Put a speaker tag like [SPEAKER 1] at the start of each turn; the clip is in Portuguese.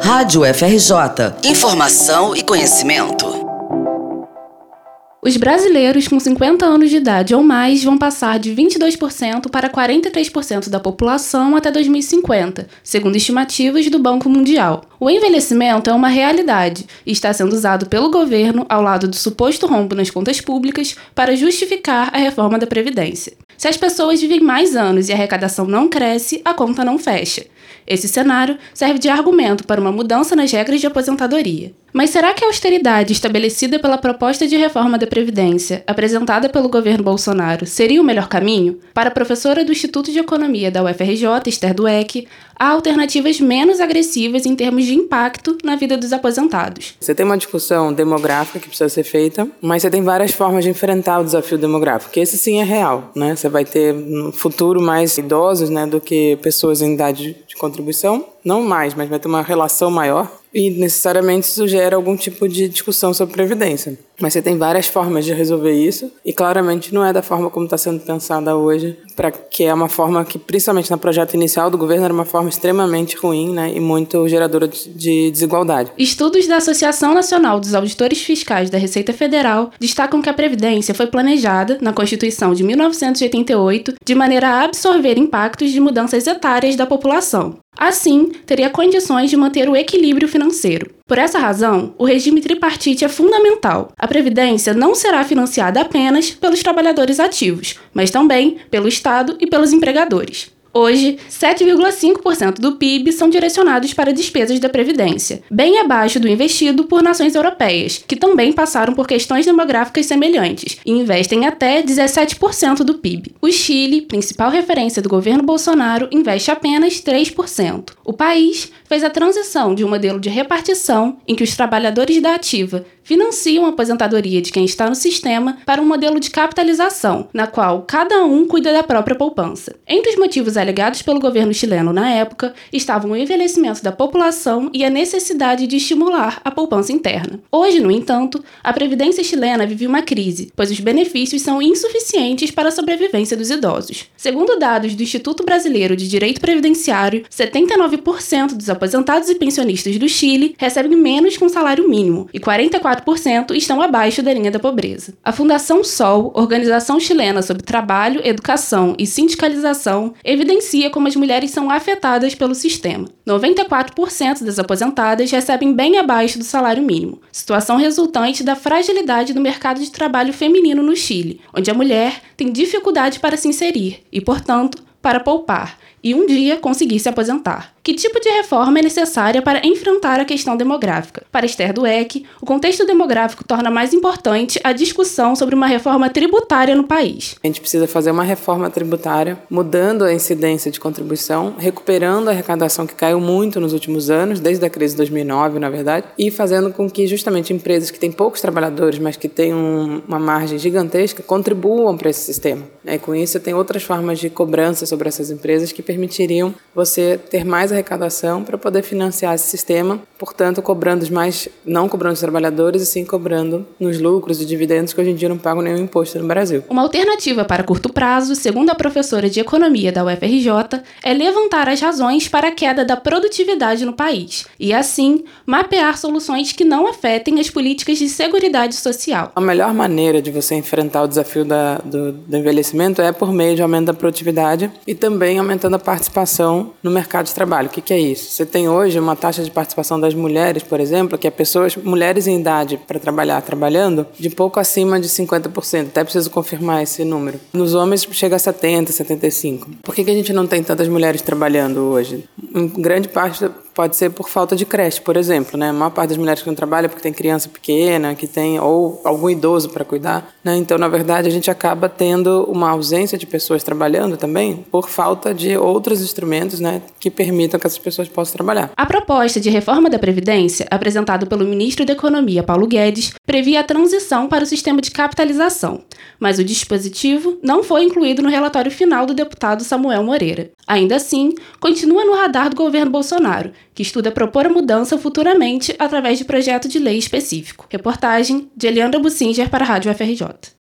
[SPEAKER 1] Rádio FRJ. Informação e conhecimento.
[SPEAKER 2] Os brasileiros com 50 anos de idade ou mais vão passar de 22% para 43% da população até 2050, segundo estimativas do Banco Mundial. O envelhecimento é uma realidade e está sendo usado pelo governo, ao lado do suposto rombo nas contas públicas, para justificar a reforma da Previdência. Se as pessoas vivem mais anos e a arrecadação não cresce, a conta não fecha. Esse cenário serve de argumento para uma mudança nas regras de aposentadoria. Mas será que a austeridade estabelecida pela proposta de reforma da Previdência, apresentada pelo governo Bolsonaro, seria o melhor caminho? Para a professora do Instituto de Economia da UFRJ, Esther Dueck, há alternativas menos agressivas em termos de impacto na vida dos aposentados.
[SPEAKER 3] Você tem uma discussão demográfica que precisa ser feita, mas você tem várias formas de enfrentar o desafio demográfico, que esse sim é real, né? Você vai ter no futuro mais idosos, né, do que pessoas em idade de contribuição, não mais, mas vai ter uma relação maior e necessariamente isso gera algum tipo de discussão sobre previdência. Mas você tem várias formas de resolver isso e claramente não é da forma como está sendo pensada hoje, para que é uma forma que, principalmente no projeto inicial do governo, era uma forma extremamente ruim né, e muito geradora de desigualdade.
[SPEAKER 2] Estudos da Associação Nacional dos Auditores Fiscais da Receita Federal destacam que a Previdência foi planejada, na Constituição de 1988, de maneira a absorver impactos de mudanças etárias da população. Assim, teria condições de manter o equilíbrio financeiro. Por essa razão, o regime tripartite é fundamental. A Previdência não será financiada apenas pelos trabalhadores ativos, mas também pelo Estado e pelos empregadores. Hoje, 7,5% do PIB são direcionados para despesas da Previdência, bem abaixo do investido por nações europeias, que também passaram por questões demográficas semelhantes e investem até 17% do PIB. O Chile, principal referência do governo Bolsonaro, investe apenas 3%. O país fez a transição de um modelo de repartição em que os trabalhadores da ativa financiam a aposentadoria de quem está no sistema para um modelo de capitalização, na qual cada um cuida da própria poupança. Entre os motivos alegados pelo governo chileno na época estavam o envelhecimento da população e a necessidade de estimular a poupança interna. Hoje, no entanto, a previdência chilena vive uma crise, pois os benefícios são insuficientes para a sobrevivência dos idosos. Segundo dados do Instituto Brasileiro de Direito Previdenciário, 79% dos aposentados e pensionistas do Chile recebem menos que um salário mínimo e 44 4% estão abaixo da linha da pobreza. A Fundação Sol, organização chilena sobre trabalho, educação e sindicalização, evidencia como as mulheres são afetadas pelo sistema. 94% das aposentadas recebem bem abaixo do salário mínimo, situação resultante da fragilidade do mercado de trabalho feminino no Chile, onde a mulher tem dificuldade para se inserir e, portanto, para poupar e um dia conseguir se aposentar. Que tipo de reforma é necessária para enfrentar a questão demográfica? Para Esther Dueck, o contexto demográfico torna mais importante a discussão sobre uma reforma tributária no país.
[SPEAKER 3] A gente precisa fazer uma reforma tributária, mudando a incidência de contribuição, recuperando a arrecadação que caiu muito nos últimos anos, desde a crise de 2009, na verdade, e fazendo com que justamente empresas que têm poucos trabalhadores, mas que têm um, uma margem gigantesca, contribuam para esse sistema. E com isso, tem outras formas de cobrança sobre essas empresas que permitiriam você ter mais arrecadação para poder financiar esse sistema, portanto, cobrando mais, não cobrando os trabalhadores, e sim cobrando nos lucros e dividendos que hoje em dia não pagam nenhum imposto no Brasil.
[SPEAKER 2] Uma alternativa para curto prazo, segundo a professora de economia da UFRJ, é levantar as razões para a queda da produtividade no país e, assim, mapear soluções que não afetem as políticas de segurança social.
[SPEAKER 3] A melhor maneira de você enfrentar o desafio da, do, do envelhecimento é por meio de aumento da produtividade e também aumentando a participação no mercado de trabalho. O que, que é isso? Você tem hoje uma taxa de participação das mulheres, por exemplo, que é pessoas, mulheres em idade para trabalhar, trabalhando, de pouco acima de 50%. Até preciso confirmar esse número. Nos homens chega a 70%, 75%. Por que, que a gente não tem tantas mulheres trabalhando hoje? Em grande parte pode ser por falta de creche, por exemplo, né? A maior parte das mulheres que não trabalham é porque tem criança pequena, que tem ou algum idoso para cuidar, né? Então, na verdade, a gente acaba tendo uma ausência de pessoas trabalhando também por falta de outros instrumentos, né, que permitam que essas pessoas possam trabalhar.
[SPEAKER 2] A proposta de reforma da previdência, apresentada pelo ministro da Economia Paulo Guedes, previa a transição para o sistema de capitalização, mas o dispositivo não foi incluído no relatório final do deputado Samuel Moreira. Ainda assim, continua no radar do governo Bolsonaro, que estuda propor mudança futuramente através de projeto de lei específico. Reportagem de Eliandra Bussinger para a Rádio FRJ.